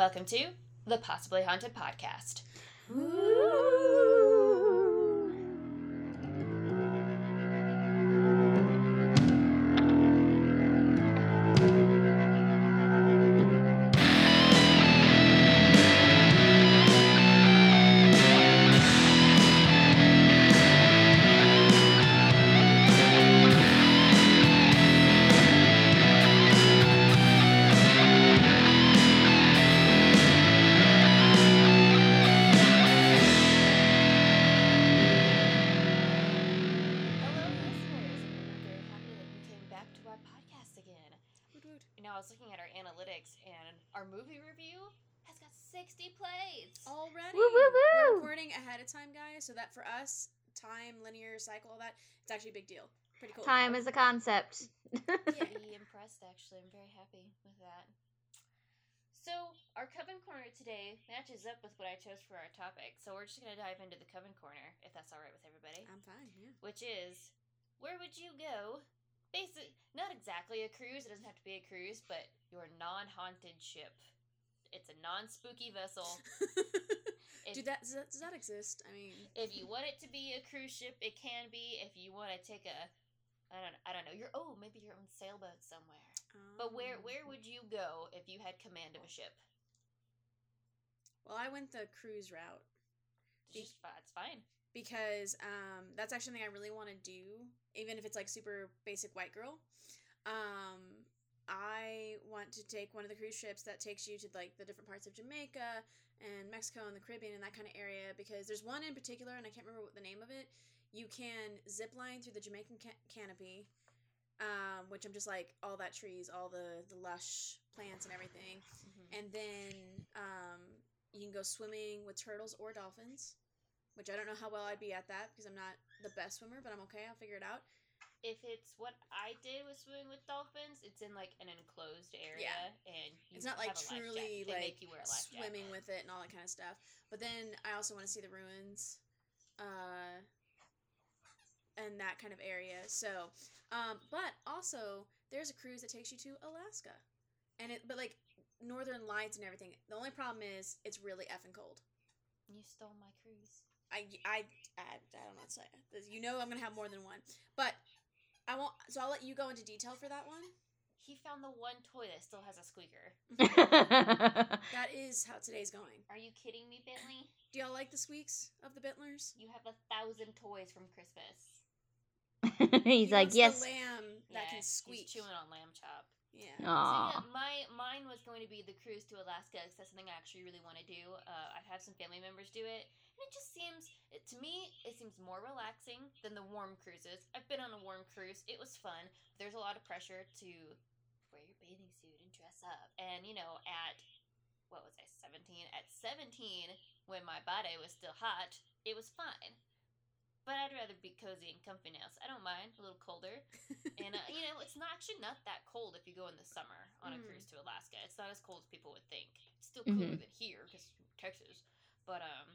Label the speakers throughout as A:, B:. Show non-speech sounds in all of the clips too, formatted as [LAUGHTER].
A: Welcome to the Possibly Haunted Podcast. Hello,
B: big deal. Pretty cool.
C: Time is a concept.
A: Pretty [LAUGHS] impressed, actually. I'm very happy with that. So, our Coven Corner today matches up with what I chose for our topic. So, we're just going to dive into the Coven Corner, if that's all right with everybody.
B: I'm fine, yeah.
A: which is where would you go? Basic, not exactly a cruise. It doesn't have to be a cruise, but your non-haunted ship. It's a non-spooky vessel. [LAUGHS] If,
B: Dude, that does, that does that exist? I mean,
A: if you want it to be a cruise ship, it can be. If you want to take a, I don't, I don't know. Your oh, maybe your own sailboat somewhere. But where,
B: um,
A: where would you go if you had command of a ship?
B: Well, I went the cruise route
A: Just, it's fine.
B: because um, that's actually something I really want to do, even if it's like super basic white girl. Um, I want to take one of the cruise ships that takes you to like the different parts of Jamaica and Mexico and the Caribbean and that kind of area because there's one in particular and I can't remember what the name of it. You can zip line through the Jamaican ca- canopy, um, which I'm just like all that trees, all the the lush plants and everything,
A: Mhm.
B: and then um, you can go swimming with turtles or dolphins. Which I don't know how well I'd be at that because I'm not the best swimmer, but I'm okay. I'll figure it out.
A: If it's what I did with swimming with dolphins, it's in like an enclosed area, and you
B: It's not like truly like
A: you wear a life
B: swimming
A: jacket.
B: with it and all that kind of stuff. But then I also want to see the ruins, uh, and that kind of area. So, um, but also there's a cruise that takes you to Alaska, and it but like Northern Lights and everything. The only problem is it's really effing cold.
A: You stole my cruise.
B: I, I, I, I don't know what to say. You know I'm gonna have more than one, but I won't. So I'll let you go into detail for that one.
A: He found the one toy that still has a squeaker. [LAUGHS]
B: That is how today's going.
A: Are you kidding me, Bentley?
B: Do y'all like the squeaks of the Bentlers?
A: You have a thousand toys from Christmas. [LAUGHS]
C: He's
B: He
C: like,
B: wants the
C: yes.
B: lamb that
A: yeah,
B: can squeak.
A: He's chewing on lamb chop.
B: Yeah.
A: So yeah, my mine was going to be the cruise to Alaska. 'cause that's something I actually really want to do. Uh, I've had some family members do it, and it just seems it, to me it seems more relaxing than the warm cruises. I've been on a warm cruise. It was fun. There's a lot of pressure to wear your bathing suit and dress up, and you know at what was I 17? At 17, when my body was still hot, it was fine. But I'd rather be cozy and comfy now, so I don't mind a little colder. And uh, you know, it's not actually not that cold if you go in the summer on a
B: Mm.
A: cruise to Alaska. It's not as cold as people would think. It's still cooler
C: Mhm.
A: than here because Texas. But um,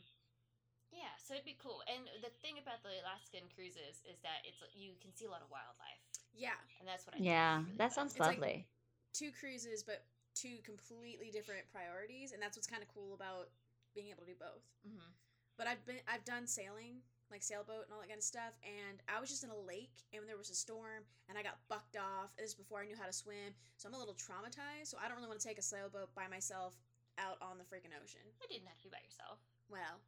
A: yeah, so it'd be cool. And the thing about the Alaskan cruises is that it's you can see a lot of wildlife,
B: yeah.
A: and that's what I think is
C: Yeah,
A: really
C: that
A: fun.
C: sounds
B: It's like-
C: lovely.
B: Two cruises, but two completely different priorities, and that's what's kind of cool about being able to do both.
A: Mhm.
B: But I've been I've done sailing, like sailboat and all that kind of stuff, and I was just in a lake and there was a storm and I got bucked off. This is before I knew how to swim, so I'm a little traumatized. So I don't really want to take a sailboat by myself out on the freaking ocean.
A: It didn't have to be by yourself.
B: Well,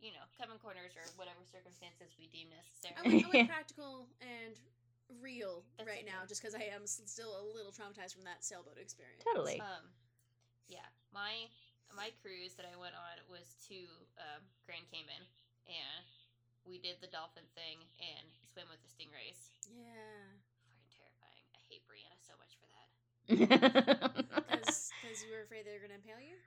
A: You know, coven corners or whatever circumstances we deem
B: I
A: necessary.
B: went, I went [LAUGHS] practical and real
A: That's
B: right now, just because I am still a little traumatized from that sailboat experience.
C: Totally.
A: Um, yeah, my my cruise that I went on was to um, Grand Cayman, and we did the dolphin thing and swim with the stingrays.
B: Yeah,
A: Fucking terrifying. I hate Brianna so much for that. [LAUGHS]
B: because you were afraid they were gonna impale you.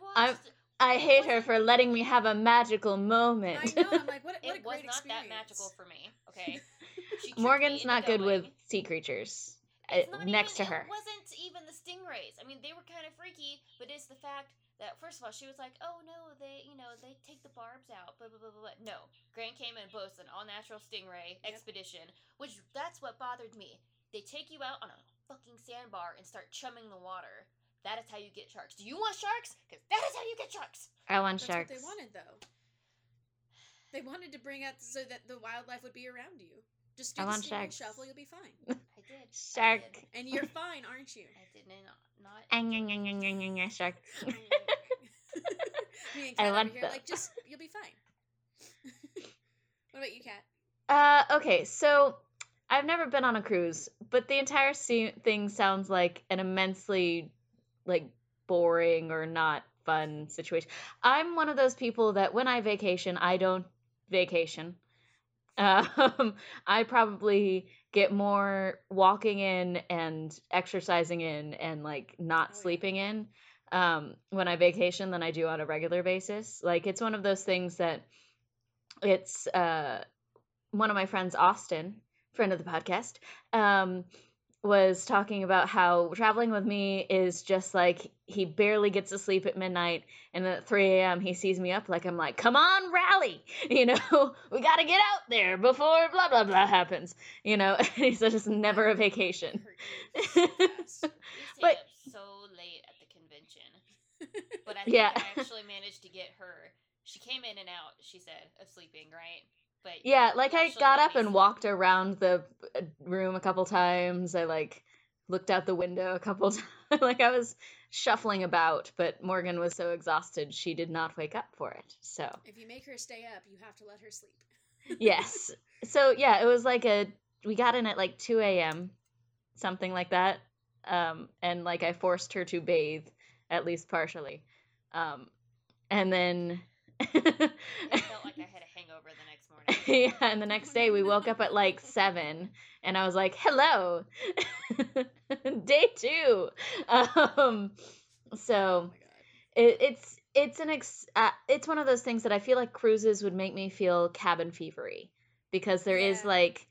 A: Well,
C: I'm- I hate her for letting me have a magical
B: I
C: moment.
B: know. I'm like, what? what a
A: it was not
B: experience.
A: that magical for me. Okay, [LAUGHS] She tricked me
C: Morgan's not good with sea creatures
A: It's
C: uh,
A: not
C: next
A: even,
C: to her.
A: It wasn't even the stingrays. I mean, they were kind of freaky, but it's the fact that first of all, she was like, "Oh no, they, you know, they take the barbs out." Blah blah blah blah. blah. No, Grand Cayman boasts an all-natural stingray
B: Yep.
A: expedition, which that's what bothered me. They take you out on a fucking sandbar and start chumming the water. That is how you get sharks. Do you want sharks? Because that is how you get sharks.
C: I want
B: That's
C: sharks.
B: what they wanted, though. They wanted to bring out so that the wildlife would be around you. Just do
C: I
B: the
C: want shark.
B: shuffle, you'll be fine. [LAUGHS]
A: I did. I
C: Shark.
A: did.
B: And you're fine, aren't you?
A: I did not. not
C: Ang, ang, ang, ang, ang, ang, ang, Shark. [LAUGHS] [LAUGHS]
B: Me and
C: I
B: Kat over
C: want
B: here,
C: that.
B: like, just you'll be fine. what about you, Kat?
C: Uh, okay, so I've never been on a cruise, but the entire se- thing sounds like an immensely like boring or not fun situation. I'm one of those people that when I vacation, I don't vacation. Um, [LAUGHS] I probably get more walking in and exercising in and like not
B: Oh, yeah.
C: sleeping in um, when I vacation than I do on a regular basis. Like it's one of those things that it's uh, one of my friends, Austin, friend of the podcast, um, was talking about how traveling with me is just like he barely gets to sleep at midnight, and at 3 a.m. he sees me up like I'm like, come on, rally, [LAUGHS] you know, [LAUGHS] we got to get out there before blah blah blah happens, you know. [LAUGHS] And he said it's never a vacation.
B: Hurt you so fast.
A: We stayed
C: But-
A: so late at the convention. But I think
C: Yeah.
A: I actually managed to get her. She came in and out, she said, of sleeping, right? But
C: Yeah, like I got up and walked around the uh, room a couple times. I like looked out the window a couple [LAUGHS] times. like I was shuffling about, but Morgan was so exhausted she did not wake up for it. So,
B: if you make her stay up, you have to let her sleep. [LAUGHS]
C: yes. So, yeah, it was like a we got in at like 2 a.m., something like that. Um, and like I forced her to bathe at least partially. Um, and then
A: I felt like I had a hangover the next morning. [LAUGHS]
C: yeah, and the next day we woke up at like seven, and I was like, "Hello, [LAUGHS] day two. Um, so
B: Oh
C: it, it's it's an ex- uh, it's one of those things that I feel like cruises would make me feel cabin fevery because there is
B: Yeah.
C: like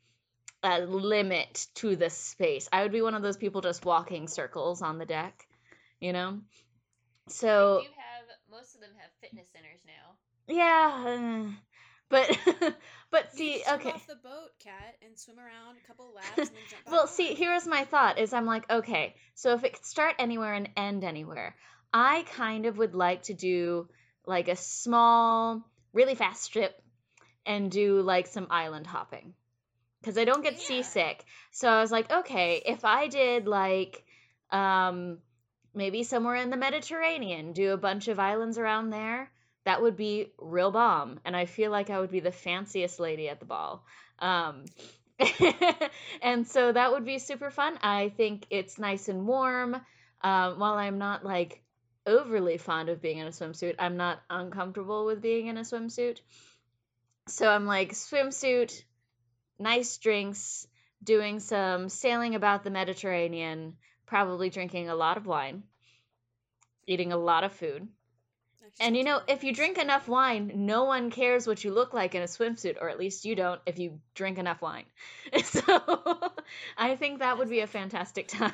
C: a limit to the space. I would be one of those people just walking circles on the deck, you know. So
A: They do have most of them have fitness centers now.
C: Yeah, uh, but [LAUGHS] but see, okay.
B: off the boat, Kat, and swim around a couple [LAUGHS] laps and then jump
C: well, see, here's my thought: is I'm like, okay, so if it could start anywhere and end anywhere, I kind of would like to do like a small, really fast trip and do like some island hopping because I don't get
B: Yeah.
C: seasick. So I was like, okay, if I did like, um, maybe somewhere in the Mediterranean, do a bunch of islands around there. That would be real bomb, and I feel like I would be the fanciest lady at the ball. Um, [LAUGHS] and so that would be super fun. I think it's nice and warm. Um, while I'm not like overly fond of being in a swimsuit, I'm not uncomfortable with being in a swimsuit. So I'm like swimsuit, nice drinks, doing some sailing about the Mediterranean, probably drinking a lot of wine, eating a lot of food.
B: Actually
C: And you know, if you drink enough wine, no one cares what you look like in a swimsuit, or at least you don't if you drink enough wine. [LAUGHS] So I think that would be a fantastic [LAUGHS] time.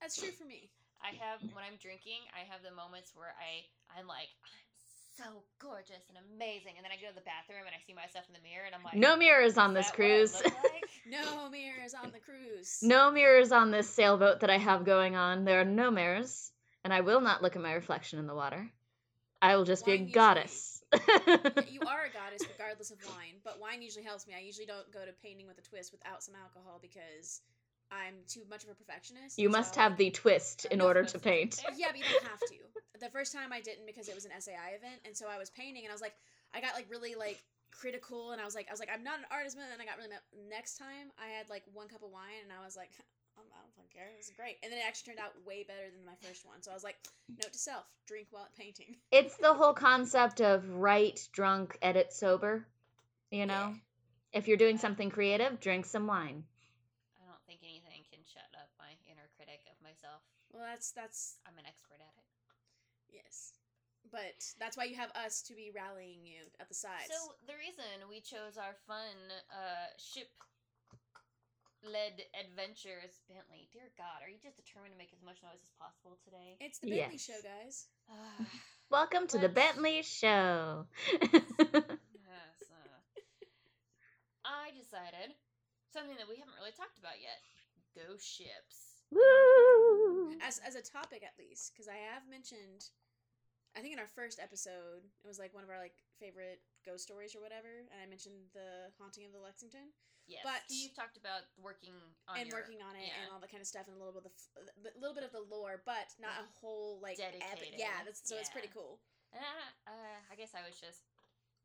B: That's true for me.
A: I have when I'm drinking, I have the moments where I I'm like I'm so gorgeous and amazing, and then I go to the bathroom and I see myself in the mirror and I'm like,
C: no mirrors on this
A: that what I
C: cruise.
A: like?" [LAUGHS]
B: No mirrors on the cruise.
C: no mirrors on this sailboat that I have going on. There are no mirrors, and I will not look at my reflection in the water. I will just be a
B: usually-
C: goddess. [LAUGHS]
B: you are a goddess regardless of wine, but wine usually helps me. I usually don't go to painting with a twist without some alcohol because I'm too much of a perfectionist.
C: you
B: so
C: must have the twist in order to paint.
B: Yeah, but you don't have to. [LAUGHS] The first time I didn't because it was an SAI event, and so I was painting, and I was like, I got like really like critical, and I was like, I was like, I'm not an artist. And I got really mad. Next time, I had like one cup of wine, and I was like, [LAUGHS] I'm, I don't fucking care. This is great. And then it actually turned out way better than my first one. So I was like, note to self: drink while painting.
C: It's the whole concept of write drunk, edit sober. You know, if you're doing something creative, drink some wine.
A: I don't think anything can shut up my inner critic of myself.
B: Well, that's that's
A: I'm an expert at it.
B: yes, but that's why you have us to be rallying you at the sides.
A: So the reason we chose our fun uh, ship led adventures Bentley. Dear God, are you just determined to make as much noise as possible today?
B: it's the Bentley
C: Yes.
B: show, guys. [SIGHS]
C: Welcome to the
A: Let's-
C: Bentley Show.
A: yes. Uh, I decided something that we haven't really talked about yet. Ghost ships.
C: Woo!
B: as as a topic at least because i have mentioned i think in our first episode it was like one of our like favorite ghost stories or whatever and i mentioned the haunting of the lexington
A: Yes.
B: But-
A: you've talked about working on
B: and
A: your-
B: working on it
A: yeah.
B: and all that kind of stuff and a little bit of the, f- little bit of the lore but not a whole like epi- yeah that's so it's pretty cool
A: And I, uh, I guess I was just,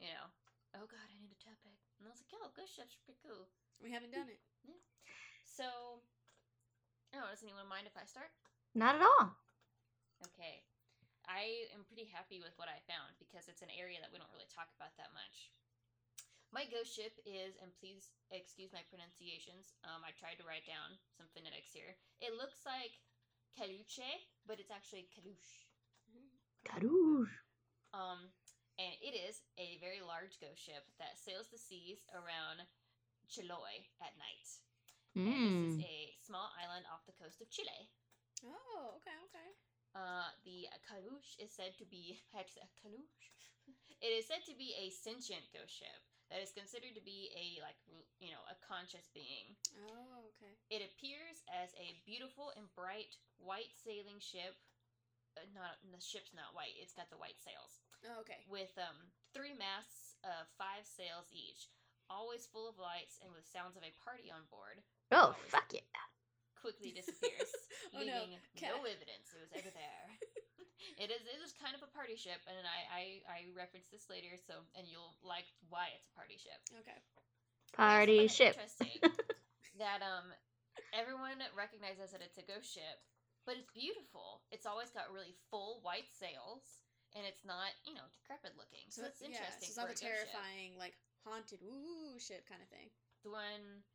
A: you know, oh god, I need a topic. And I was like, oh, ghost ships are pretty cool.
B: we haven't done it [LAUGHS]
A: So, oh, does anyone mind if I start?
C: Not at all.
A: Okay. I am pretty happy with what I found because it's an area that we don't really talk about that much. My ghost ship is, and please excuse my pronunciations, um, I tried to write down some phonetics here. It looks like Caleuche, but it's actually Kalush.
C: Kadoosh.
A: Um, and it is a very large ghost ship that sails the seas around Chiloe at night. And this is
C: Mm.
A: a small island off the coast of Chile.
B: oh okay okay
A: Uh, the Kalush is said to be [LAUGHS] Kalush. It is said to be a sentient ghost ship that is considered to be a like you know a conscious being.
B: oh okay
A: It appears as a beautiful and bright white sailing ship. Uh, not the ship's not white; it's got the white sails
B: oh okay
A: with um three masts of five sails each, always full of lights and with sounds of a party on board.
C: Oh,
A: Always
C: fuck yeah.
A: Quickly disappears, [LAUGHS]
B: Oh, no.
A: leaving
B: Cat.
A: no evidence it was ever there. [LAUGHS] it is it is kind of a party ship, and I, I I reference this later, so and you'll like why it's a party ship.
B: okay
C: Party
A: find
C: ship.
A: Interesting [LAUGHS] that um everyone recognizes that it's a ghost ship, but it's beautiful. It's always got really full white sails, and it's not you know decrepit looking. So, it's
B: yeah,
A: interesting.
B: so it's not
A: a ghost ship.
B: terrifying like haunted ooh ship kind of thing
A: The one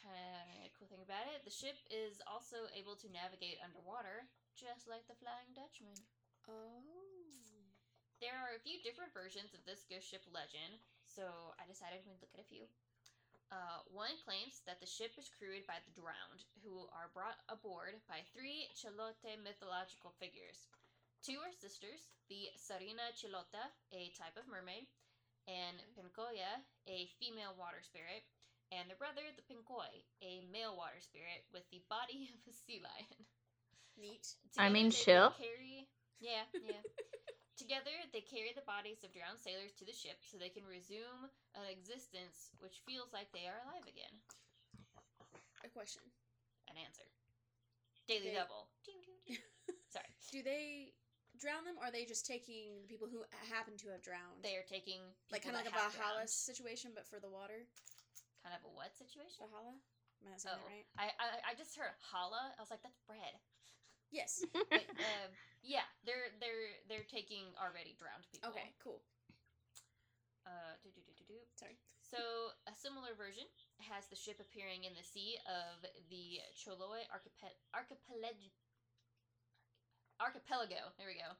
A: kind of cool thing about it, the ship is also able to navigate underwater, just like the Flying Dutchman.
B: oh
A: There are a few different versions of this ghost ship legend, so I decided we'd look at a few. Uh, one claims that the ship is crewed by the drowned, who are brought aboard by three Chilote mythological figures. Two are sisters, the Sirena Chilota, a type of mermaid, and Pincoya, a female water spirit, and the brother, the Pincoy, a male water spirit with the body [LAUGHS] of a sea lion.
B: neat [LAUGHS]
C: I mean,
A: they
C: chill.
A: Carry, yeah, yeah. [LAUGHS] Together, they carry the bodies of drowned sailors to the ship so they can resume an existence which feels like they are alive again.
B: a question
A: An answer. Daily
B: They-
A: double. Sorry.
B: do they drown them or are they just taking the people who happen to have drowned
A: They are taking
B: like kind of like a
A: that
B: Valhalla situation but for the water
A: Kind of a what situation?
B: Valhalla am I not saying
A: Oh,
B: that right
A: I, I I just heard holla. I was like, that's bread.
B: yes [LAUGHS]
A: But, um, yeah, they're they're they're taking already drowned people.
B: okay cool
A: Uh, do do do do do.
B: sorry
A: So, a similar version has the ship appearing in the sea of the Chiloe archipel- archipelago. Archipelago. There we go.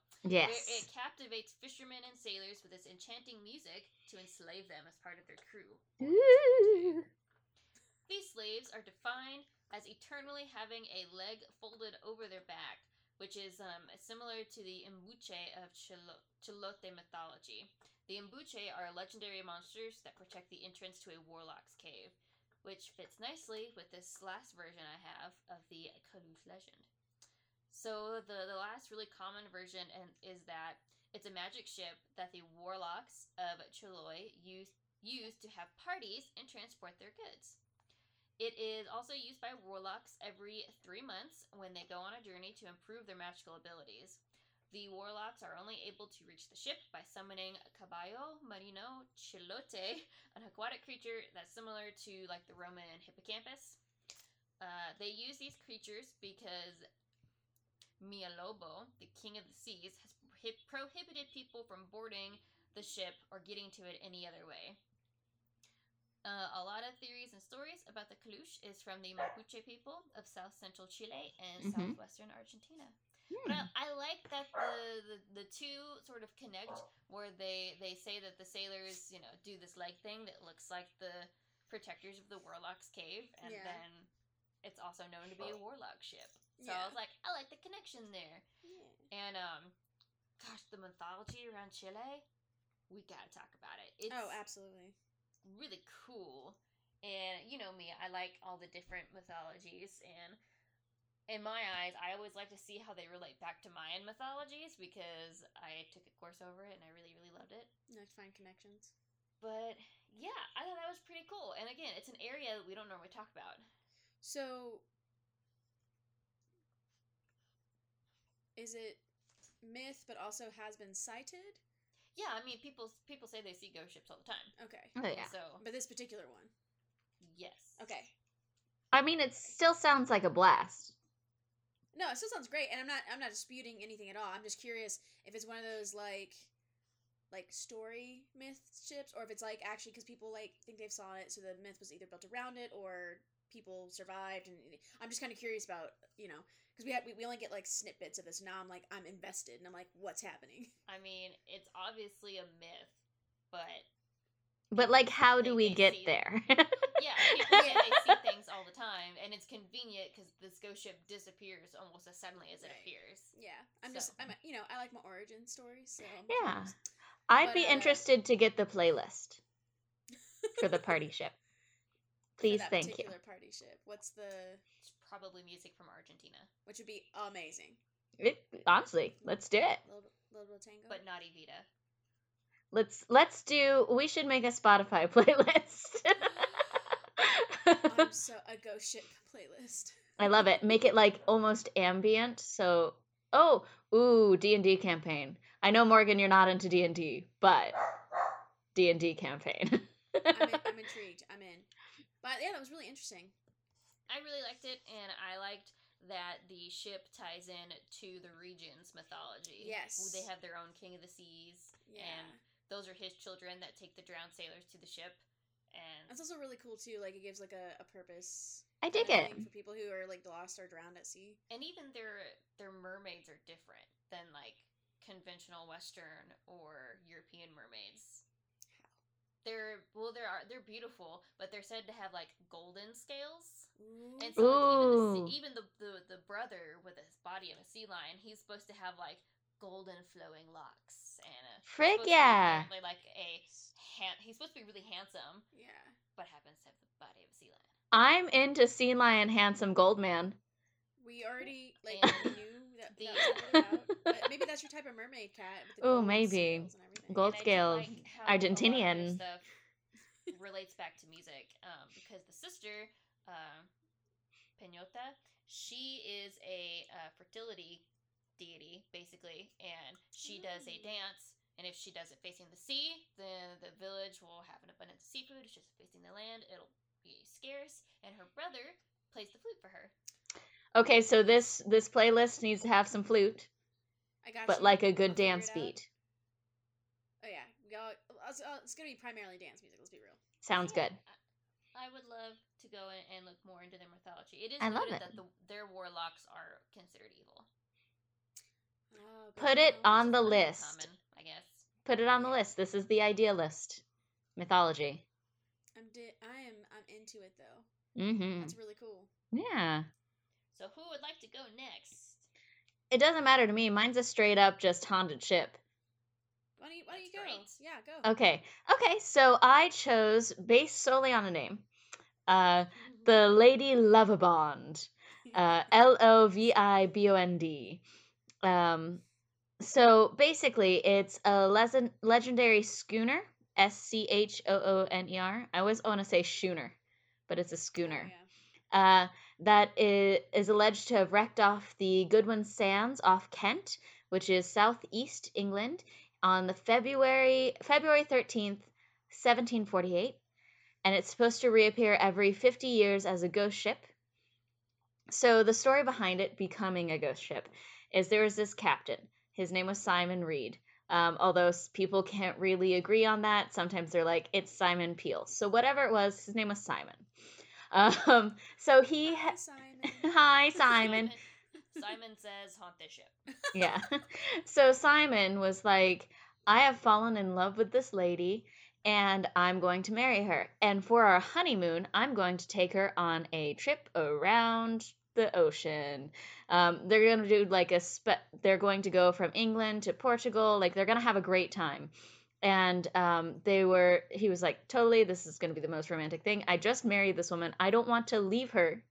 A: Where it captivates fishermen and sailors with its enchanting music to enslave them as part of their crew.
C: Ooh. [LAUGHS]
A: These slaves are defined as eternally having a leg folded over their back, which is um, similar to the Invunche of Chilo- Chilote mythology. The Invunche are legendary monsters that protect the entrance to a warlock's cave, which fits nicely with this last version I have of the Kalush legend. So the, the last really common version and is that it's a magic ship that the warlocks of Chiloe use use to have parties and transport their goods. It is also used by warlocks every three months when they go on a journey to improve their magical abilities. The warlocks are only able to reach the ship by summoning Caballo Marino Chilote, [LAUGHS] an aquatic creature that's similar to like the Roman hippocampus. Uh, they use these creatures because Millalobo, the king of the seas, has prohibited people from boarding the ship or getting to it any other way. Uh, a lot of theories and stories about the Kalush is from the Mapuche people of south central Chile and
C: Mhm.
A: southwestern Argentina. But
C: Hmm.
A: I, I like that the, the the two sort of connect, where they they say that the sailors, you know, do this leg thing that looks like the protectors of the warlock's cave, and
B: Yeah.
A: then it's also known to be a warlock ship. So I was like, I like the connection there.
B: yeah
A: And um, gosh, the mythology around Chile, we gotta talk about it. It's
B: oh absolutely
A: really cool. And you know me, I like all the different mythologies and in my eyes, I always like to see how they relate back to Mayan mythologies because I took a course over it and I really, really loved it.
B: You like to find connections.
A: But yeah, I thought that was pretty cool. And again, it's an area that we don't normally talk about.
B: So, is it myth, but also has been cited?
A: Yeah, I mean, people people say they see ghost ships all the time.
B: Okay,
C: Oh yeah.
A: So
B: but this particular one.
A: yes.
B: Okay.
C: I mean, it still sounds like a blast.
B: No, it still sounds great, and I'm not I'm not disputing anything at all. I'm just curious if it's one of those like like story myth ships, or if it's like actually because people like think they've saw it, so the myth was either built around it or people survived. And I'm just kind of curious about you know because we have we, we only get like snippets of this. Now I'm like I'm invested, and I'm like what's happening. [LAUGHS]
A: I mean, it's obviously a myth, but
C: But like, how do we get
A: see-
C: there? [LAUGHS]
A: yeah, people they see [LAUGHS] things all the time, and it's convenient because this ghost ship disappears almost as suddenly as it
B: Right.
A: appears.
B: Yeah, I'm just I'm you know I like my origin stories, so I'm
C: Yeah.
B: curious.
C: I'd
B: But,
C: be
B: uh,
C: interested to get the playlist for the party ship.
B: For
C: Please,
B: that
C: thank you.
B: party ship. What's the
A: It's probably music from Argentina,
B: which would be amazing.
C: It, honestly, let's do it.
B: Little little tango.
A: but not Evita.
C: Let's let's do. We should make a Spotify [LAUGHS] playlist.
B: I'm so a ghost ship playlist.
C: I love it. Make it like almost ambient. So, oh, ooh, D and D campaign. I know Morgan, you're not into D and D, but D and D campaign.
B: I'm, in, I'm [LAUGHS] intrigued. I'm in. But yeah, that was really interesting.
A: I really liked it, and I liked that the ship ties in to the region's mythology.
B: Yes.
A: They have their own king of the seas,
B: Yeah.
A: and those are his children that take the drowned sailors to the ship. And
B: That's also really cool too. Like it gives like a, a purpose.
C: I
B: kind
C: dig
B: of
C: it.
B: for people who are like lost or drowned at sea.
A: and even their their mermaids are different than like conventional Western or European mermaids. They're well, they are they're beautiful, but they're said to have like golden scales.
B: Ooh.
A: And so like, even, the, even the, the the brother with his body of a sea lion, he's supposed to have like golden flowing locks and a
C: Frick
A: supposed to be
C: yeah.
A: like a han- he's supposed to be really handsome,
B: yeah.
A: but happens to have the body of a sea lion.
C: I'm into Sea Lion Handsome Gold Man.
B: We already like
A: And
B: knew that,
A: the-
B: that was what it about. But maybe that's your type of mermaid cat. With the
C: Ooh, [LAUGHS]
B: gold
C: maybe.
B: scales and everything.
C: Gold
A: And I
C: scale,
A: like how a lot of their
C: Argentinian.
A: stuff relates back to music um, because the sister uh, Peñota, she is a uh, fertility deity basically, and she does a dance. And if she does it facing the sea, then the village will have an abundance of seafood. If she's facing the land, it'll be scarce. And her brother plays the flute for her.
C: Okay, so this this playlist needs to have some flute,
B: I got
C: but
B: you.
C: like a good
B: I'll figure
C: dance
B: it out.
C: beat.
B: Oh yeah, we all, it's, uh, it's gonna be primarily dance music. Let's be real.
C: Sounds
A: Yeah,
C: good.
A: I would love to go in and look more into their mythology. It is
C: I love
A: noted
C: it.
A: that the, their warlocks are considered evil.
B: Oh,
C: Put it
B: know.
C: on the
A: It's
C: list.
A: uncommon, I guess.
C: Put it on the list. This is the idea list. Mythology.
B: I'm di- I am I'm into it though.
C: Mm-hmm.
B: That's really cool.
C: Yeah.
A: So who would like to go next?
C: It doesn't matter to me. Mine's a straight up just haunted ship.
B: Why don't you Why don't you go?
A: Great.
B: Yeah, go.
C: Okay. Okay, so I chose based solely on a name. Uh the Lady Lovibond. [LAUGHS] Uh L O V I B O N D. Um so basically it's a lezen- legendary schooner, S C H O O N E R. I always want to say schooner, but it's a
B: Oh,
C: schooner.
B: yeah.
C: uh, that is, alleged to have wrecked off the Goodwin Sands off Kent, which is southeast England, on the February February thirteenth, seventeen forty eight, and it's supposed to reappear every fifty years as a ghost ship. So the story behind it becoming a ghost ship is there was this captain. His name was Simon Reed. Um, although people can't really agree on that, sometimes they're like it's Simon Peel. So whatever it was, his name was Simon. Um, so he
B: Hi, Simon. [LAUGHS]
C: hi Simon. [LAUGHS]
A: Simon says haunt this ship. [LAUGHS]
C: yeah. So Simon was like, I have fallen in love with this lady and I'm going to marry her. And for our honeymoon, I'm going to take her on a trip around the ocean. Um, they're going to do like a spe- they're going to go from England to Portugal. Like they're going to have a great time. And um, they were, he was like, totally, this is going to be the most romantic thing. I just married this woman. I don't want to leave her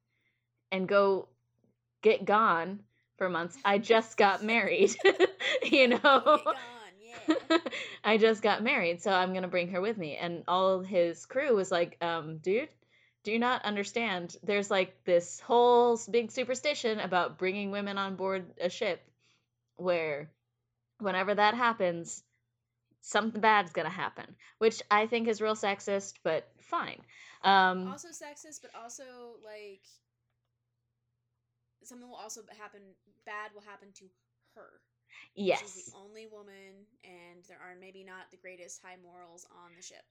C: and go get gone for months. I just got married, [LAUGHS] you know.
B: Get gone, yeah. [LAUGHS]
C: I just got married, so I'm gonna bring her with me. And all his crew was like, um, dude, do you not understand? There's like this whole big superstition about bringing women on board a ship where whenever that happens, something bad's gonna happen. Which I think is real sexist, but fine. Um,
B: also sexist, but also like something will also happen. Bad will happen to her.
C: Yes, she's
B: the only woman, and there are maybe not the greatest high morals on the ship.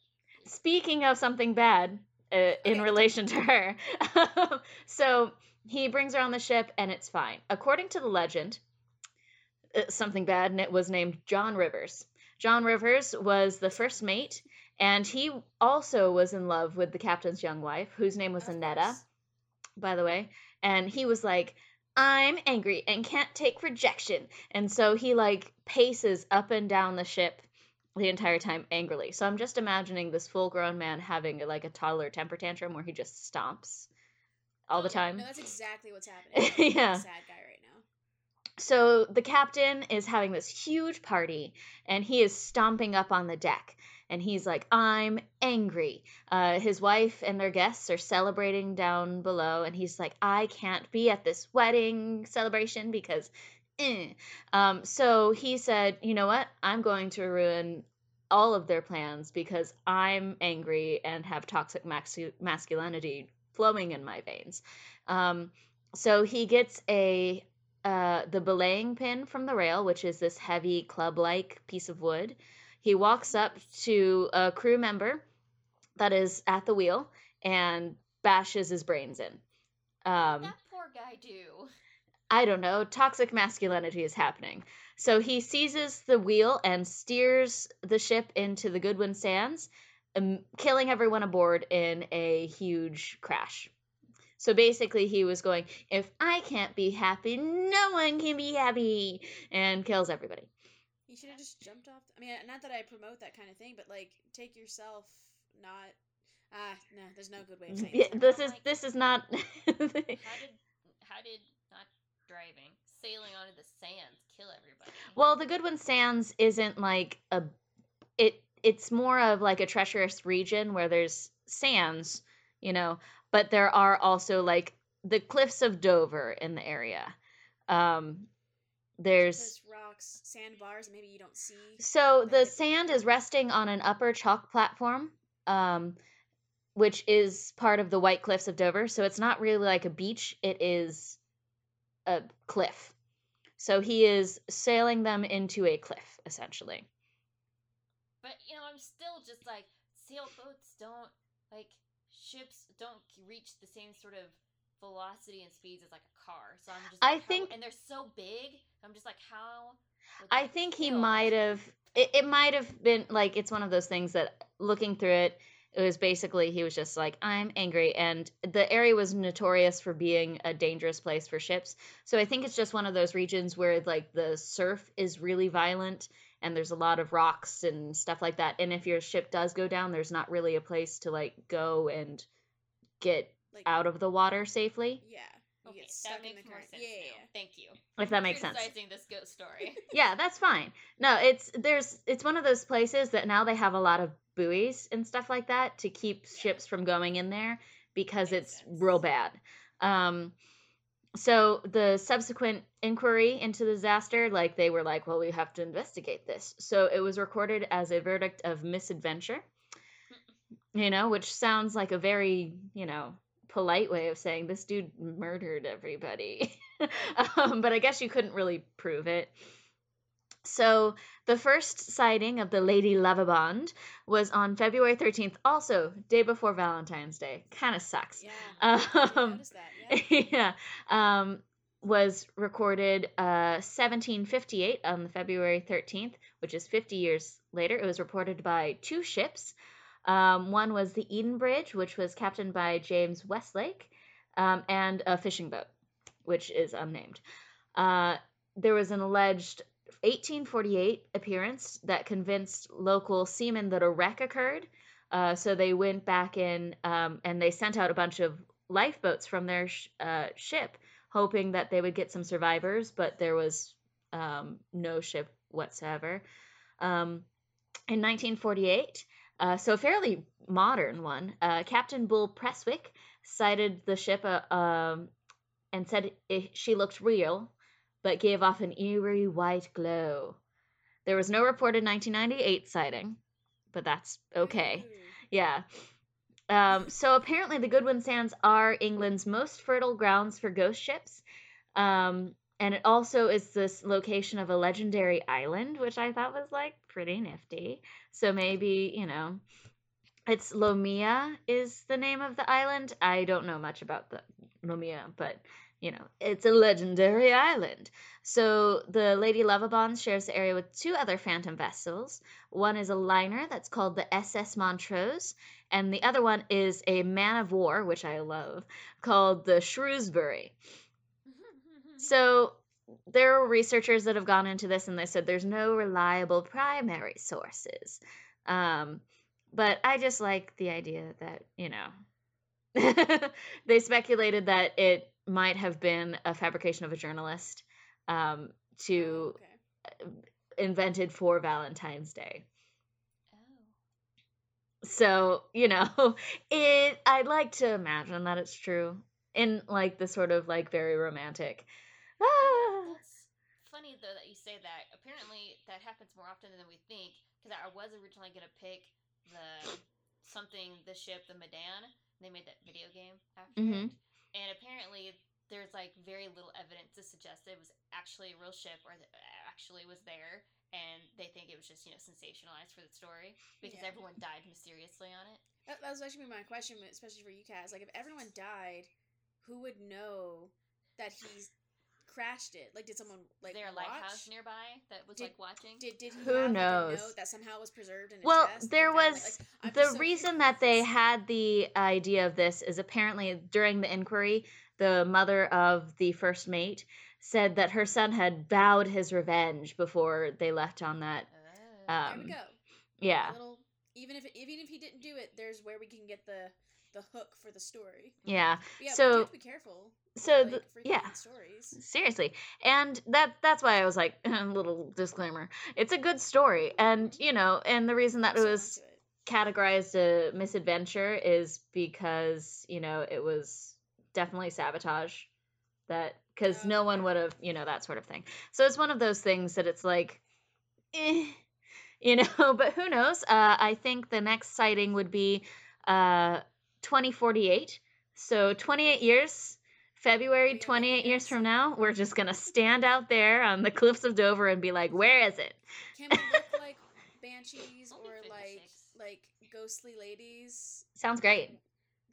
C: Speaking of something bad uh, in relation to her, [LAUGHS] so he brings her on the ship and it's fine. According to the legend, uh, something bad and it was named John Rivers. John Rivers was the first mate, and he also was in love with the captain's young wife, whose name was Annetta, by the way. And he was like, I'm angry and can't take rejection. And so he like paces up and down the ship the entire time angrily. So I'm just imagining this full grown man having like a toddler temper tantrum where he just stomps all the time.
B: No, that's exactly what's happening. [LAUGHS]
C: Yeah.
B: sad guy right.
C: So the captain is having this huge party and he is stomping up on the deck and he's like, I'm angry. Uh, his wife and their guests are celebrating down below and he's like, I can't be at this wedding celebration because. Eh. Um, so he said, You know what? I'm going to ruin all of their plans because I'm angry and have toxic masculinity flowing in my veins. Um, so he gets a uh, the belaying pin from the rail, which is this heavy club-like piece of wood. He walks up to a crew member that is at the wheel and bashes his brains in. Um,
A: that poor guy do?
C: I don't know, toxic masculinity is happening. So he seizes the wheel and steers the ship into the Goodwin Sands, um, killing everyone aboard in a huge crash. So basically, he was going, If I can't be happy, no one can be happy, and kills everybody.
B: He should have just jumped off. I mean, not that I promote that kind of thing, but like, take yourself not. Ah, no, there's no good way of saying
C: Yeah,
B: this.
C: This is
A: like-
C: this is not. [LAUGHS]
A: How did how did not driving sailing onto the sands kill everybody?
C: Well, the Goodwin Sands isn't like a it it's more of like a treacherous region where there's sands, you know, but there are also like the cliffs of Dover in the area. Um there's
B: There's rocks, sandbars, maybe you don't see.
C: so the sand is resting on an upper chalk platform, um, which is part of the White Cliffs of Dover. So it's not really like a beach; it is a cliff. So he is sailing them into a cliff, essentially.
A: But you know, I'm still just like sailboats don't like ships don't reach the same sort of velocity and speeds as like a car. So I'm just
C: I
A: like, how-
C: think-
A: and they're so big. I'm just like how.
C: I think he might have. It, it might have been like it's one of those things that looking through it, it was basically he was just like I'm angry, and the area was notorious for being a dangerous place for ships. So I think it's just one of those regions where like the surf is really violent and there's a lot of rocks and stuff like that. And if your ship does go down, there's not really a place to like go and get
B: Like,
C: out of the water safely.
B: Yeah.
A: Okay, that makes more
B: current.
A: sense
B: Yeah,
A: now. Thank you.
C: If that makes sense.
A: This ghost story. [LAUGHS]
C: yeah that's fine no it's there's it's one of those places that now they have a lot of buoys and stuff like that to keep ships from going in there because
B: Makes
C: it's
B: sense.
C: real bad um so the subsequent inquiry into the disaster like they were like well we have to investigate this. So it was recorded as a verdict of misadventure you know which sounds like a very you know polite way of saying this dude murdered everybody. [LAUGHS] Um, but i guess you couldn't really prove it so the first sighting of the Lady Lovibond was on February 13th, also day before Valentine's Day. Kind of sucks.
B: Yeah. [LAUGHS]
C: Um,
B: that. Yeah. [LAUGHS]
C: yeah. Um, was recorded uh, 1758 on the February 13th, which is 50 years later. It was reported by two ships. Um, one was the Edenbridge, which was captained by James Westlake, um, and a fishing boat, which is unnamed. Uh, there was an alleged 1848 appearance that convinced local seamen that a wreck occurred. Uh, so they went back in um, and they sent out a bunch of lifeboats from their sh- uh, ship hoping that they would get some survivors, but there was um, no ship whatsoever. Um, in 1948, uh, so a fairly modern one, uh, Captain Bill Prestwick sighted the ship uh, um, and said it, she looked real, but gave off an eerie white glow. There was no reported 1998 sighting, but that's okay. Yeah. Um, so apparently, the Goodwin Sands are England's most fertile grounds for ghost ships. Um, and it also is this location of a legendary island, which I thought was like pretty nifty. So maybe, you know, it's Lomea is the name of the island. I don't know much about the Lomea, but you know, it's a legendary island. So the Lady Lovibond shares the area with two other phantom vessels. One is a liner that's called the SS Montrose, and the other one is a man of war, which I love, called the Shrewsbury. [LAUGHS] So there are researchers that have gone into this and they said there's no reliable primary sources. Um, but I just like the idea that, you know, [LAUGHS] they speculated that it might have been a fabrication of a journalist um, to
B: Okay.
C: invented for Valentine's Day.
A: oh.
C: So, you know, [LAUGHS] it I'd like to imagine that it's true in like the sort of like very romantic. Ah,
A: That's funny though that you say that. Apparently, that happens more often than we think. Because I was originally gonna pick the something, the ship, the Medan. They made that video game after
C: Mhm.
A: And apparently there's like very little evidence to suggest it was actually a real ship or that actually was there. And they think it was just you know sensationalized for the story because
B: Yeah.
A: everyone died mysteriously on it.
B: That, that was actually my question, especially for you, Kaz. Like, if everyone died, who would know that he's crashed it? Like, did someone like
A: Is there a
B: watch?
A: lighthouse nearby that was
B: Did-
A: like watching?
B: Did did he
C: Who
B: have, like, a
C: knows?
B: note that somehow was preserved in a
C: Well,
B: chest?
C: there was
B: Like, I'm
C: the
B: so [LAUGHS]
C: reason that they had the idea of this is apparently during the inquiry, the mother of the first mate said that her son had vowed his revenge before they left on that.
A: Oh.
B: There we
C: um,
B: go.
C: Yeah,
B: A little, even if even if he didn't do it, there's where we can get the the hook for the story.
C: yeah.
B: Yeah,
C: So-
B: we do have to be careful. with,
C: So
B: like,
C: the, yeah,
B: stories.
C: seriously and that that's why i was like [LAUGHS] a little disclaimer it's a good story and you know and the reason that it was
B: it.
C: categorized a misadventure is because you know it was definitely sabotage that because no one would have you know that sort of thing so it's one of those things that it's like eh, [LAUGHS] you know [LAUGHS] but who knows uh, i think the next sighting would be uh, 2048 so 28 years February 28 years from now, we're just going to stand out there on the cliffs of Dover and be like, where is it?
B: Can we look [LAUGHS] like banshees or like like ghostly ladies,
C: Sounds great.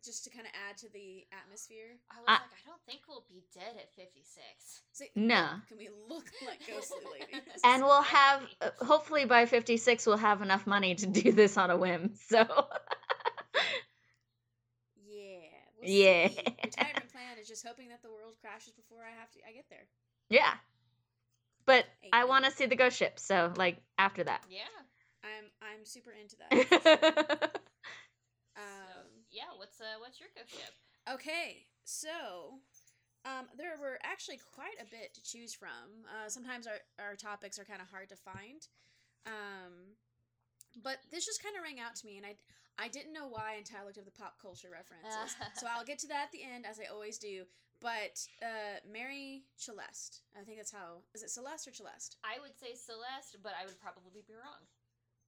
B: just to kind of add to the atmosphere?
A: I was
C: I-
A: like, I don't think we'll be dead at 56.
B: Say, [LAUGHS]
C: No.
B: Can we look like ghostly [LAUGHS] ladies?
C: And we'll have, uh, hopefully by 56, we'll have enough money to do this on a whim. So,
B: yeah. Retirement [LAUGHS] [LAUGHS] plan is just hoping that the world crashes before I have to. I get there.
C: yeah. But I want to see the ghost ship. So, like, after that.
A: Yeah.
B: I'm I'm super into that. sure. [LAUGHS]
A: so,
B: Um,
A: yeah. What's uh, what's your ghost ship?
B: Okay, so um, there were actually quite a bit to choose from. Uh, sometimes our, our topics are kind of hard to find. Um, but this just kind of rang out to me, and I, I didn't know why until I looked up the pop culture references. [LAUGHS] so I'll get to that at the end, as I always do. But uh, Mary Celeste, I think that's how. Is it Celeste or Celeste?
A: I would say Celeste, but I would probably be wrong.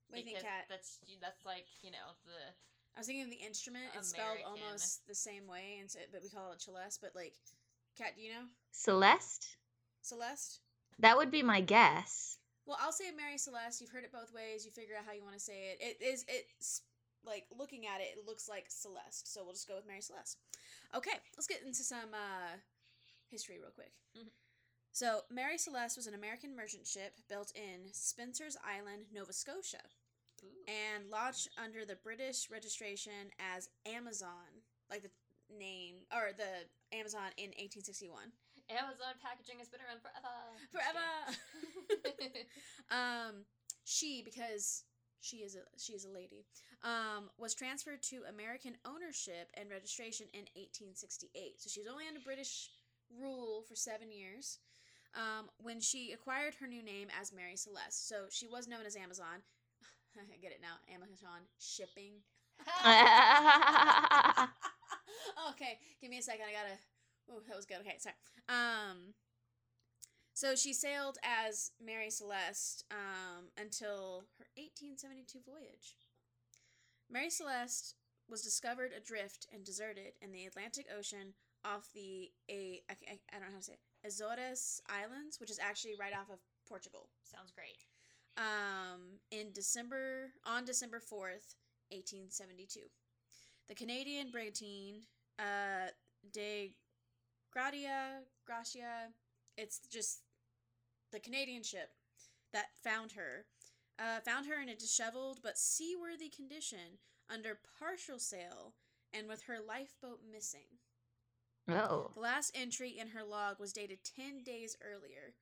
B: What do you think,
A: because
B: Kat?
A: That's that's like you know the
B: I was thinking of the instrument. It's spelled almost the same way, and so, but we call it Celeste. But like, Kat, do you know
C: Celeste?
B: Celeste?
C: That would be my guess.
B: Well, I'll say Mary Celeste. You've heard it both ways. You figure out how you want to say it. It is it's like looking at it, it looks like Celeste. So we'll just go with Mary Celeste. Okay, let's get into some uh, history real quick.
A: Mhm.
B: So Mary Celeste was an American merchant ship built in Spencer's Island, Nova Scotia,
A: ooh.
B: and launched under the British registration as Amazon, like the name or the Amazon in 1861.
A: Amazon packaging has been around forever.
B: Forever. [LAUGHS] [LAUGHS] um, she because she is a she is a lady. Um, was transferred to American ownership and registration in 1868. So she was only under British rule for seven years. Um, when she acquired her new name as Mary Celeste, so she was known as Amazon. [LAUGHS] I get it now. Amazon shipping. [LAUGHS] okay, give me a second. I gotta. Oh, that was good. Okay, sorry. Um, so she sailed as Mary Celeste um, until 1872 voyage. Mary Celeste was discovered adrift and deserted in the Atlantic Ocean off the a I, I, I don't know how to say it, Azores Islands, which is actually right off of Portugal.
A: Sounds great.
B: Um, in December on December fourth, eighteen seventy two, the Canadian brigantine uh, de Gradia Gracia, it's just the Canadian ship that found her, uh, found her in a disheveled but seaworthy condition under partial sail and with her lifeboat missing.
C: oh.
B: The last entry in her log was dated 10 days earlier.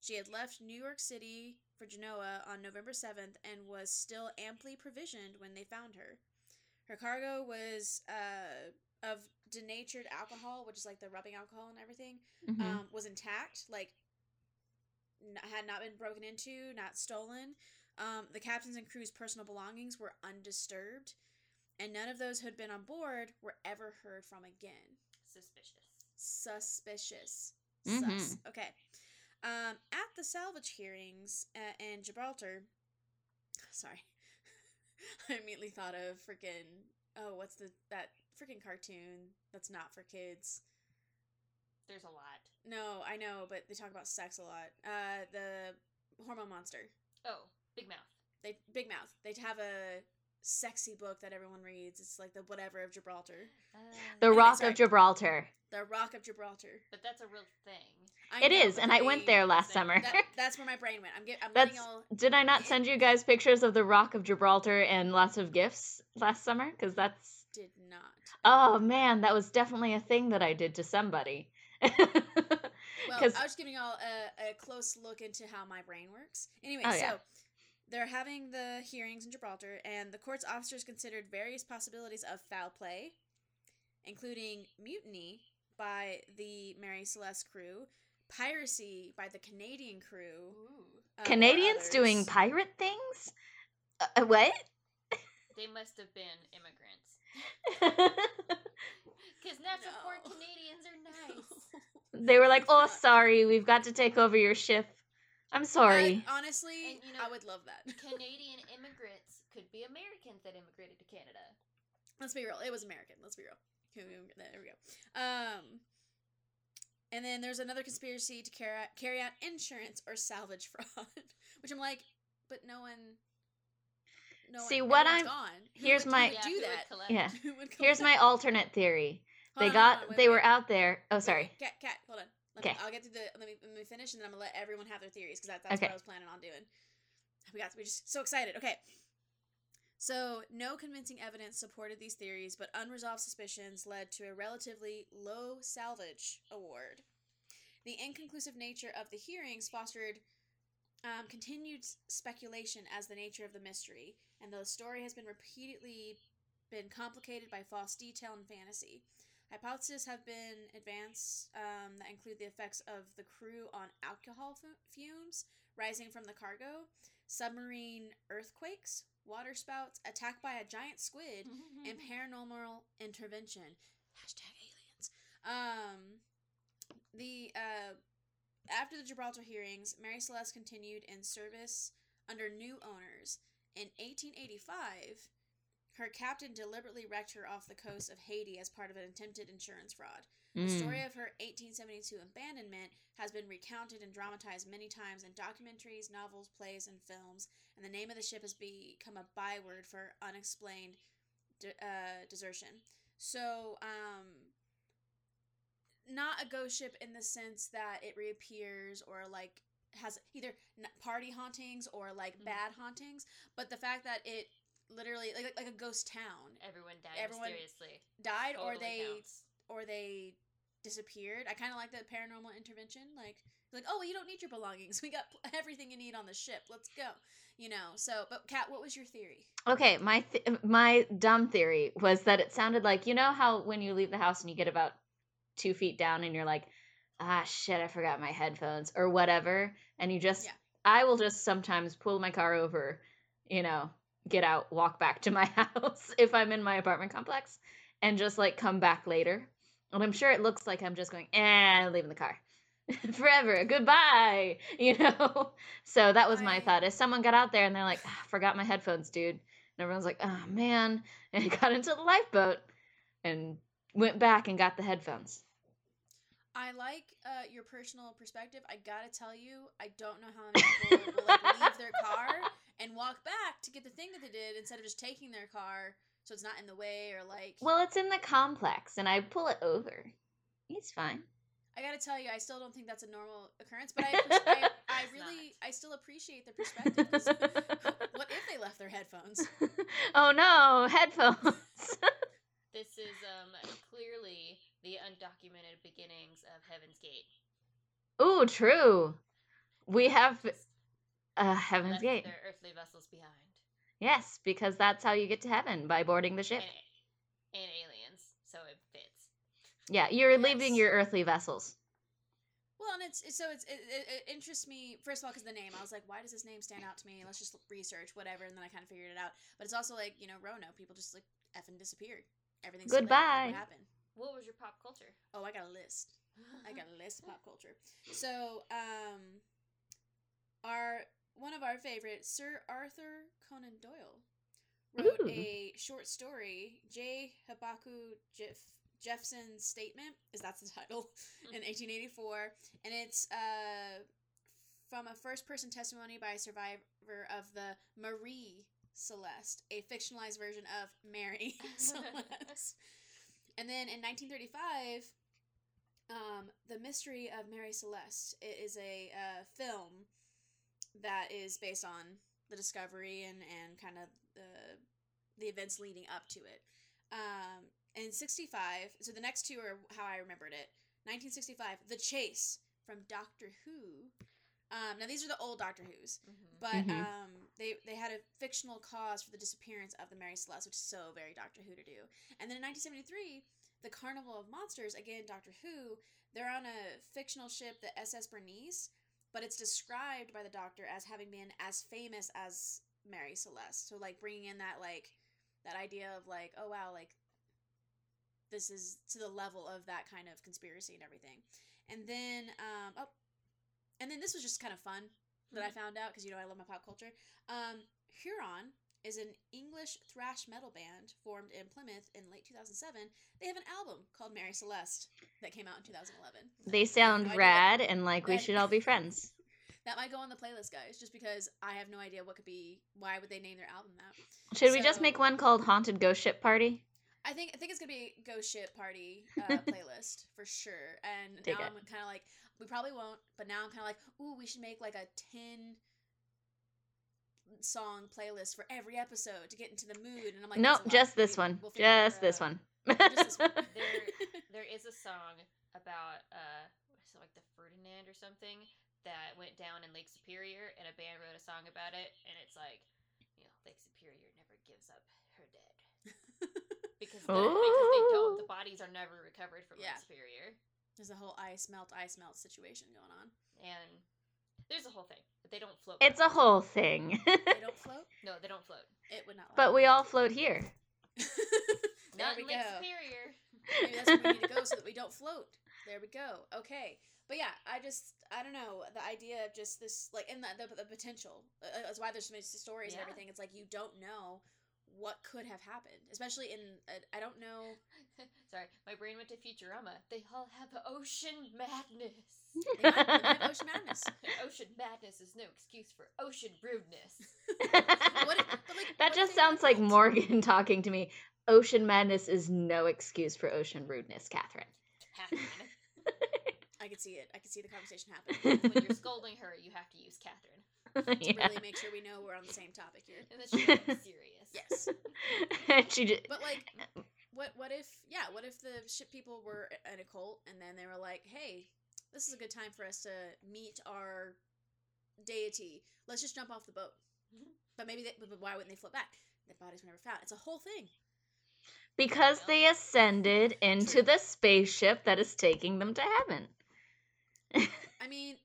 B: She had left New York City for Genoa on November 7th and was still amply provisioned when they found her. Her cargo was uh, of denatured alcohol, which is like the rubbing alcohol and everything,
C: Mhm.
B: um, was intact, like n- had not been broken into, not stolen. Um, the captain's and crew's personal belongings were undisturbed, and none of those who had been on board were ever heard from again.
A: Suspicious.
B: Suspicious.
C: Mhm.
B: Sus. Okay. Um, at the salvage hearings uh, in Gibraltar, sorry, [LAUGHS] I immediately thought of freaking oh, what's the that freaking cartoon that's not for kids?
A: There's a lot.
B: No, I know, but they talk about sex a lot. Uh, the hormone monster.
A: Oh, Big Mouth.
B: They Big Mouth. They have a sexy book that everyone reads. It's like the whatever of Gibraltar.
A: Uh,
C: The
B: Anyway,
C: Rock
B: sorry.
C: of Gibraltar.
B: The Rock of Gibraltar.
A: but that's a real thing.
B: I
C: It
B: know,
C: is, and I went there last
A: That-
C: summer.
B: That, that's where my brain went. I'm get, I'm
C: That's
B: letting all.
C: Did I not send you guys pictures of the Rock of Gibraltar and lots of gifts last summer? Because that's
B: Did not.
C: oh man, that was definitely a thing that I did to somebody. [LAUGHS]
B: well, I was giving y'all a, a close look into how my brain works. Anyway,
C: Oh,
B: so
C: yeah.
B: They're having the hearings in Gibraltar, and the court's officers considered various possibilities of foul play, including mutiny by the Mary Celeste crew, piracy by the Canadian crew,
A: Ooh.
B: uh,
C: Canadians doing pirate things? Uh, uh, what? [LAUGHS]
A: They must have been immigrants. Because not so poor
B: No.
A: Canadians are nice. [LAUGHS]
C: they were like, "Oh, sorry, we've got to take over your ship." I'm sorry.
B: I- honestly,
A: And, you know,
B: I would love that.
A: Canadian immigrants could be Americans that immigrated to Canada.
B: Let's be real. It was American. Let's be real. There we go. Um, and then there's another conspiracy to carry out, carry out insurance or salvage fraud, [LAUGHS] which I'm like, but no one. No
C: See,
B: one,
C: what
B: everyone's
C: I'm-
B: gone.
C: Here's my-
B: do
A: Yeah,
B: do that.
C: Yeah. [LAUGHS] Here's my alternate theory.
B: Hold
C: They
B: on,
C: got
B: on, wait,
C: they
B: wait,
C: were
B: wait.
C: out there. Oh, sorry.
B: wait, Cat, cat, hold on. Let me,
C: 'Kay.
B: I'll get to the. Let me, let me finish, and then I'm gonna let everyone have their theories because that, that's
C: Okay.
B: what I was planning on doing. We got. We're just so excited. Okay. So, no convincing evidence supported these theories, but unresolved suspicions led to a relatively low salvage award. The inconclusive nature of the hearings fostered um, continued speculation as the nature of the mystery, and the story has been repeatedly been complicated by false detail and fantasy. Hypotheses have been advanced um, that include the effects of the crew on alcohol fu- fumes rising from the cargo, submarine earthquakes, water spouts, attack by a giant squid, [LAUGHS] and paranormal intervention. Hashtag aliens. Um, the uh, after the Gibraltar hearings, Mary Celeste continued in service under new owners. In 1885, her captain deliberately wrecked her off the coast of Haiti as part of an attempted insurance fraud. The
C: Mm.
B: story of her 1872 abandonment has been recounted and dramatized many times in documentaries, novels, plays, and films, and the name of the ship has become a byword for unexplained de- uh, desertion. So, um, not a ghost ship in the sense that it reappears or like has either party hauntings or like
A: Mhm.
B: bad hauntings, but the fact that it literally like like a ghost town
A: Everyone died
B: Everyone-
A: mysteriously.
B: died or they
A: counts.
B: or they disappeared. I kind of like the paranormal intervention. Like, like, oh, well, you don't need your belongings. We got everything you need on the ship. Let's go. You know. So, but Kat, what was your theory?
C: Okay, my th- my dumb theory was that it sounded like you know how when you leave the house and you get about two feet down and you're like, ah shit, I forgot my headphones or whatever, and you just
B: Yeah.
C: I will just sometimes pull my car over, you know, get out, walk back to my [LAUGHS] house if I'm in my apartment complex, and just like come back later. And I'm sure it looks like I'm just going, eh, leaving the car. [LAUGHS] Forever, goodbye, [LAUGHS] you know. So that was my thought. If someone got out there and they're like, ah, "Forgot my headphones, dude," and everyone's like, "Oh man," and got into the lifeboat and went back and got the headphones.
B: I like uh, your personal perspective. I gotta tell you, I don't know how many people will like leave their [LAUGHS] car and walk back to get the thing that they did instead of just taking their car so it's not in the way or like.
C: Well, it's in the complex, and I pull it over. It's fine.
B: I gotta tell you, I still don't think that's a normal occurrence, but I, [LAUGHS] I, I
A: It's
B: really, I still appreciate the perspective. [LAUGHS] what if they left their headphones?
C: oh no, headphones.
A: This is um clearly the undocumented beginnings of Heaven's Gate.
C: Ooh, true. We have uh, Heaven's
A: Left
C: Gate.
A: their earthly vessels behind.
C: Yes, because that's how you get to heaven by boarding the ship.
A: And, and aliens, so it fits.
C: Yeah, you're leaving your earthly vessels.
B: Well, and it's, it's so it's it, it, it interests me first of all because the name. I was like, why does this name stand out to me? Let's just research whatever, and then I kind of figured it out. But it's also like you know, Roanoke people just like effing disappeared. Everything's still there.
C: Goodbye.
B: What happened?
A: What was your pop culture?
B: Oh, I got a list. I got a list of pop culture. So, um, our one of our favorites, Sir Arthur Conan Doyle, wrote
C: Ooh.
B: a short story, J. Habaku Jeff Jephson's Statement, is that's the title, in 1884, and it's uh from a first-person testimony by a survivor of the Marie Celeste, a fictionalized version of Mary [LAUGHS] Celeste. [LAUGHS] And then in 1935, um, The Mystery of Mary Celeste it is a uh, film that is based on the discovery and, and kind of the, the events leading up to it. Um, in 65, so the next two are how I remembered it. 1965, The Chase from Doctor Who. Um, now, these are the old Doctor Who's.
A: Mhm.
B: But
C: Mhm.
B: They they had a fictional cause for the disappearance of the Mary Celeste, which is so very Doctor Who to do. And then in 1973, the Carnival of Monsters, again Doctor Who, they're on a fictional ship, the SS Bernice, but it's described by the Doctor as having been as famous as Mary Celeste. So like bringing in that like that idea of like, oh wow, like this is to the level of that kind of conspiracy and everything. And then um oh and then this was just kind of fun that I found out because you know I love my pop culture. Um, Huron is an English thrash metal band formed in Plymouth in late 2007. They have an album called Mary Celeste that came out in 2011.
C: They sound
B: no idea
C: rad and like we should all be friends.
B: That might go on the playlist, guys, just because I have no idea what could be. Why would they name their album that?
C: Should we just make one called Haunted Ghost Ship Party?
B: I think I think it's gonna be a Ghost Ship Party uh, [LAUGHS] playlist for sure. And
C: Dig
B: now
C: it.
B: I'm kind of like, we probably won't, but now I'm kind of like, ooh, we should make like a ten song playlist for every episode to get into the mood. And I'm like,
C: no,
B: that's
C: just this one.
B: we'll
C: just this one.
B: Just this one. [LAUGHS]
A: There, there is a song about uh, what is like the Ferdinand or something that went down in Lake Superior, and a band wrote a song about it, and it's like, you know, Lake Superior never gives up her dead [LAUGHS] because the, because they don't. The bodies are never recovered from
B: Yeah.
A: Lake Superior,
B: There's a whole ice melt, ice melt situation going on.
A: and there's a whole thing, but they don't float.
C: it's a
A: down.
C: whole thing.
B: They [LAUGHS] don't float.
A: no, they don't float.
B: It would not.
C: but we all float here. [LAUGHS]
B: there
A: Not
B: we
A: in Lake
B: go.
A: Superior.
B: Maybe that's where we need to go so that we don't [LAUGHS] float. There we go. Okay. But yeah, I just I don't know the idea of just this like and the the, the potential. Uh, that's why there's so many stories and everything. It's like you don't know what could have happened, especially in uh, I don't know. [LAUGHS]
A: Sorry, my brain went to Futurama. They all have ocean madness. [LAUGHS]
B: They might- they have ocean madness. [LAUGHS]
A: ocean madness is no excuse for ocean rudeness.
B: What if- but, like,
C: that
B: what
C: just sounds like? Morgan talking to me. Ocean madness is no excuse for ocean rudeness, Catherine.
A: Catherine.
B: I could see it. I could see the conversation happening.
A: when you're scolding her, you have to use Catherine. [LAUGHS]
B: To
C: yeah.
B: really make sure we know we're on the same topic here.
A: And then she becomes serious. [LAUGHS]
B: Yes. [LAUGHS]
C: she just,
B: But like, what what if yeah? What if the ship people were in a cult and then they were like, hey, this is a good time for us to meet our deity. Let's just jump off the boat.
A: Mhm.
B: But maybe they, but why wouldn't they float back? Their bodies were never found. It's a whole thing.
C: because they ascended into the spaceship that is taking them to heaven.
B: I mean,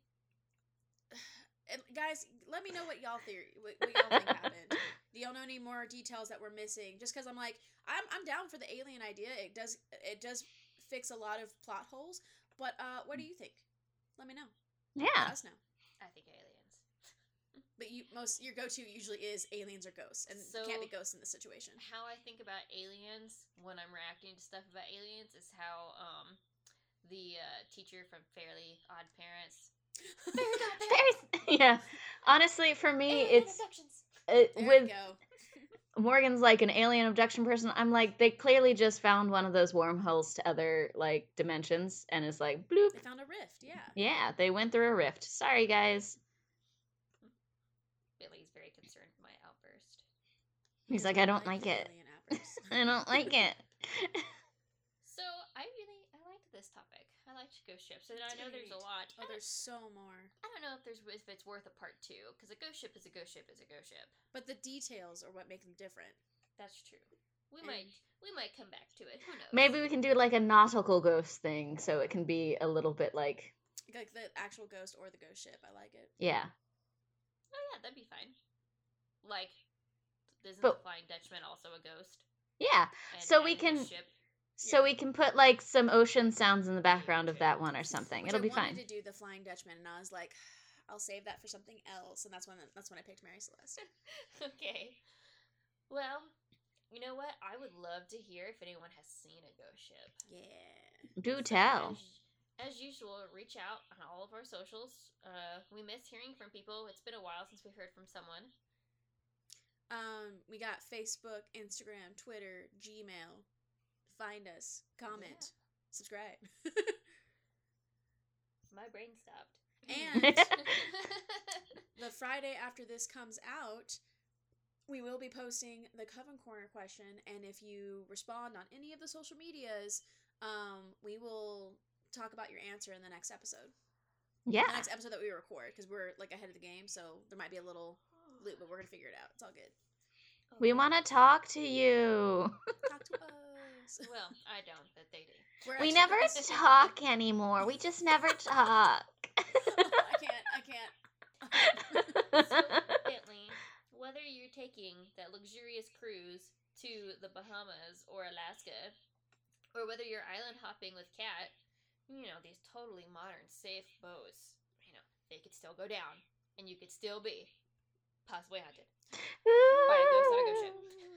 B: and guys, let me know what y'all theory, what, what y'all think happened. [LAUGHS] Do y'all know any more details that we're missing? Just because I'm like, I'm I'm down for the alien idea. It does it does fix a lot of plot holes. But uh, what do you think? Let me know. Yeah, Let
C: yeah.
B: us know.
A: I think aliens. [LAUGHS]
B: But you most your go to usually is aliens or ghosts, and you can't be ghosts in this situation.
A: How I think about aliens when I'm reacting to stuff about aliens is how um the uh, teacher from Fairly Odd Parents. Fairy godparents!
C: Very- yeah. Honestly, for me,
A: Alien
C: it's
A: abductions!
C: uh,
B: There
C: with
B: go. [LAUGHS]
C: Morgan's like an alien abduction person. I'm like, they clearly just found one of those wormholes to other like dimensions, and it's like bloop.
B: They found a rift. Yeah.
C: Yeah, they went through a rift. Sorry, guys.
A: Billy's very concerned with my outburst.
C: He's
B: Does
C: like, I don't like
B: the
C: it.
B: alien appers. [LAUGHS]
C: I don't like it. [LAUGHS]
A: So I really I liked this topic. I liked ghost ships, and I know there's a lot.
B: Oh, there's so more.
A: I don't know if there's if it's worth a part two because a ghost ship is a ghost ship is a ghost ship.
B: But the details are what make them different.
A: That's true. We
B: And-
A: might we might come back to it. Who knows?
C: Maybe we can do like a nautical ghost thing, so it can be a little bit like,
B: Like the actual ghost or the ghost ship. I like it.
C: yeah,
A: Oh yeah, that'd be fine. Like, isn't
C: But-
A: the Flying Dutchman also a ghost?
C: yeah.
A: And,
C: So we
A: and his
C: can-
A: ship.
C: So we can put like some ocean sounds in the background of that one or something.
B: Which
C: It'll
B: I
C: be
B: wanted to do the Flying Dutchman, and I was like, [SIGHS] I'll save that for something else, and that's when that's when I picked Mary Celeste. [LAUGHS]
A: okay. Well, you know what? I would love to hear if anyone has seen a ghost ship.
B: Yeah.
C: Do
A: So,
C: tell.
A: As, as usual, reach out on all of our socials. Uh, we miss hearing from people. It's been a while since we heard from someone.
B: Um, we got Facebook, Instagram, Twitter, Gmail. Find us, comment, subscribe, [LAUGHS]
A: My brain stopped.
B: and [LAUGHS] the Friday after this comes out, we will be posting the Coven Corner question. And if you respond on any of the social medias, um, we will talk about your answer in the next episode.
C: Yeah.
B: The next episode that we record because we're like ahead of the game, so there might be a little loop, but we're gonna figure it out. It's all good.
C: We want to talk to you.
B: Talk to us. [LAUGHS] [LAUGHS]
A: Well, I don't, but they do.
B: We're
C: We never talk anymore. We just never talk. [LAUGHS]
B: I can't. I can't.
A: So, Bentley, whether you're taking that luxurious cruise to the Bahamas or Alaska, or whether you're island hopping with Kat, you know, these totally modern, safe boats, you know, they could still go down, and you could still be possibly haunted. By a ghost on a ghost ship.
C: ship.